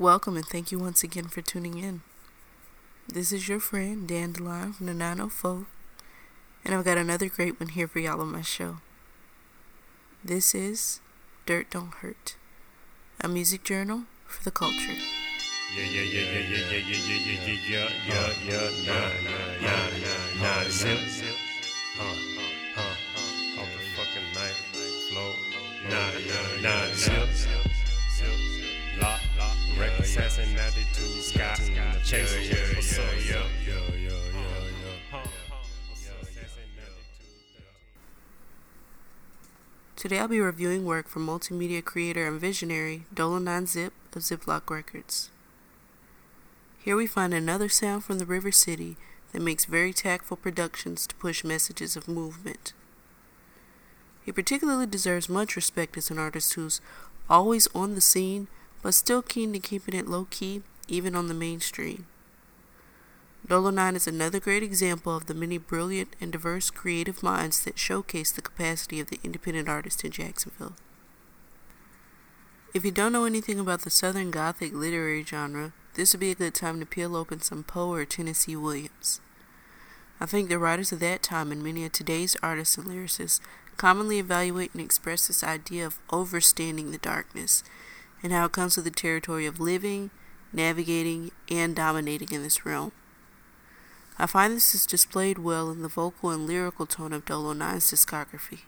Welcome and thank you once again for tuning in. This is your friend Dandelion from the 904, and I've got another great one here for y'all on my show. This is Dirt Don't Hurt, a music journal for the culture. Yeah, yeah, yeah, yeah, yeah, yeah, yeah, yeah, yeah, yeah, yeah, yeah, nah, nah, nah, nah, nah, zip, huh, huh, huh, off the fucking night, flow, nah, nah, nah, zip, zip, assassin, attitude, sky, chaser, what's up, yeah, yeah, yeah, yeah, uh, yeah, uh, uh, Today I'll be reviewing work from multimedia creator and visionary Dola 9 Zip of Ziploc Records. Here we find another sound from the River City that makes very tactful productions to push messages of movement. He particularly deserves much respect as an artist who's always on the scene but still keen to keeping it low key even on the mainstream. Dola 9 is another great example of the many brilliant and diverse creative minds that showcase the capacity of the independent artist in Jacksonville. If you don't know anything about the Southern Gothic literary genre, this would be a good time to peel open some Poe or Tennessee Williams. I think the writers of that time and many of today's artists and lyricists commonly evaluate and express this idea of overstanding the darkness and how it comes with the territory of living, navigating, and dominating in this realm. I find this is displayed well in the vocal and lyrical tone of Dola 9's discography.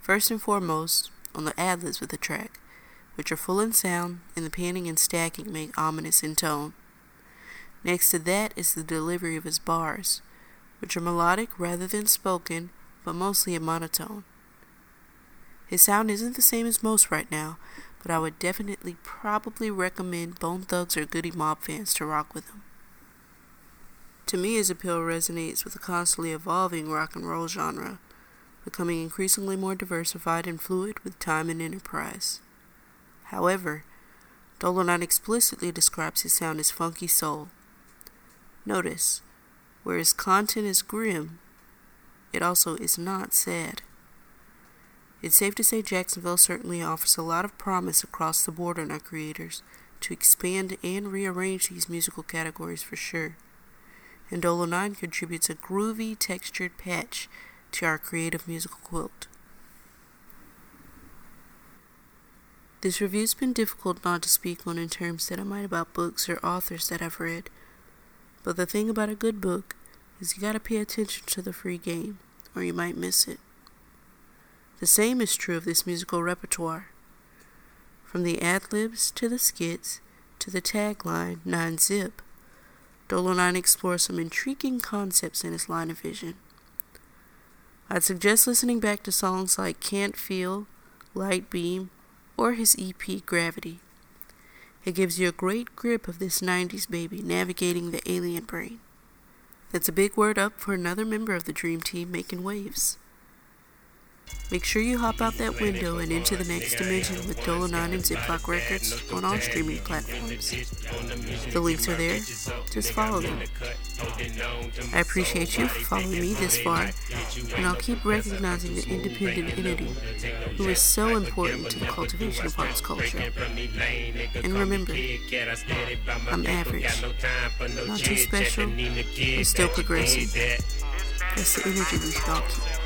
First and foremost, on the ad-libs of the track, which are full in sound, and the panning and stacking make ominous in tone. Next to that is the delivery of his bars, which are melodic rather than spoken, but mostly in monotone. His sound isn't the same as most right now, but I would definitely probably recommend Bone Thugs or Goodie Mob fans to rock with him. To me, his appeal resonates with the constantly evolving rock and roll genre, becoming increasingly more diversified and fluid with time and enterprise. However, Dola 9 explicitly describes his sound as funky soul. Notice, where his content is grim, it also is not sad. It's safe to say Jacksonville certainly offers a lot of promise across the board on our creators to expand and rearrange these musical categories for sure. And Dola 9 contributes a groovy, textured patch to our creative musical quilt. This review's been difficult not to speak on in terms that I might about books or authors that I've read. But the thing about a good book is you gotta pay attention to the free game, or you might miss it. The same is true of this musical repertoire. From the ad libs to the skits to the tagline 9 Zip, Dola 9 explores some intriguing concepts in his line of vision. I'd suggest listening back to songs like Can't Feel, Light Beam, or his EP Gravity. It gives you a great grip of this 90s baby navigating the alien brain. That's a big word up for another member of the Dream Team making waves. Make sure you hop out that window and into the next dimension with Dola 9 and Ziploc Records on all streaming platforms. The links are there, just follow them. I appreciate you for following me this far, and I'll keep recognizing the independent entity who is so important to the cultivation of arts culture. And remember, I'm average, not too special, but still progressive. That's the energy we should all keep.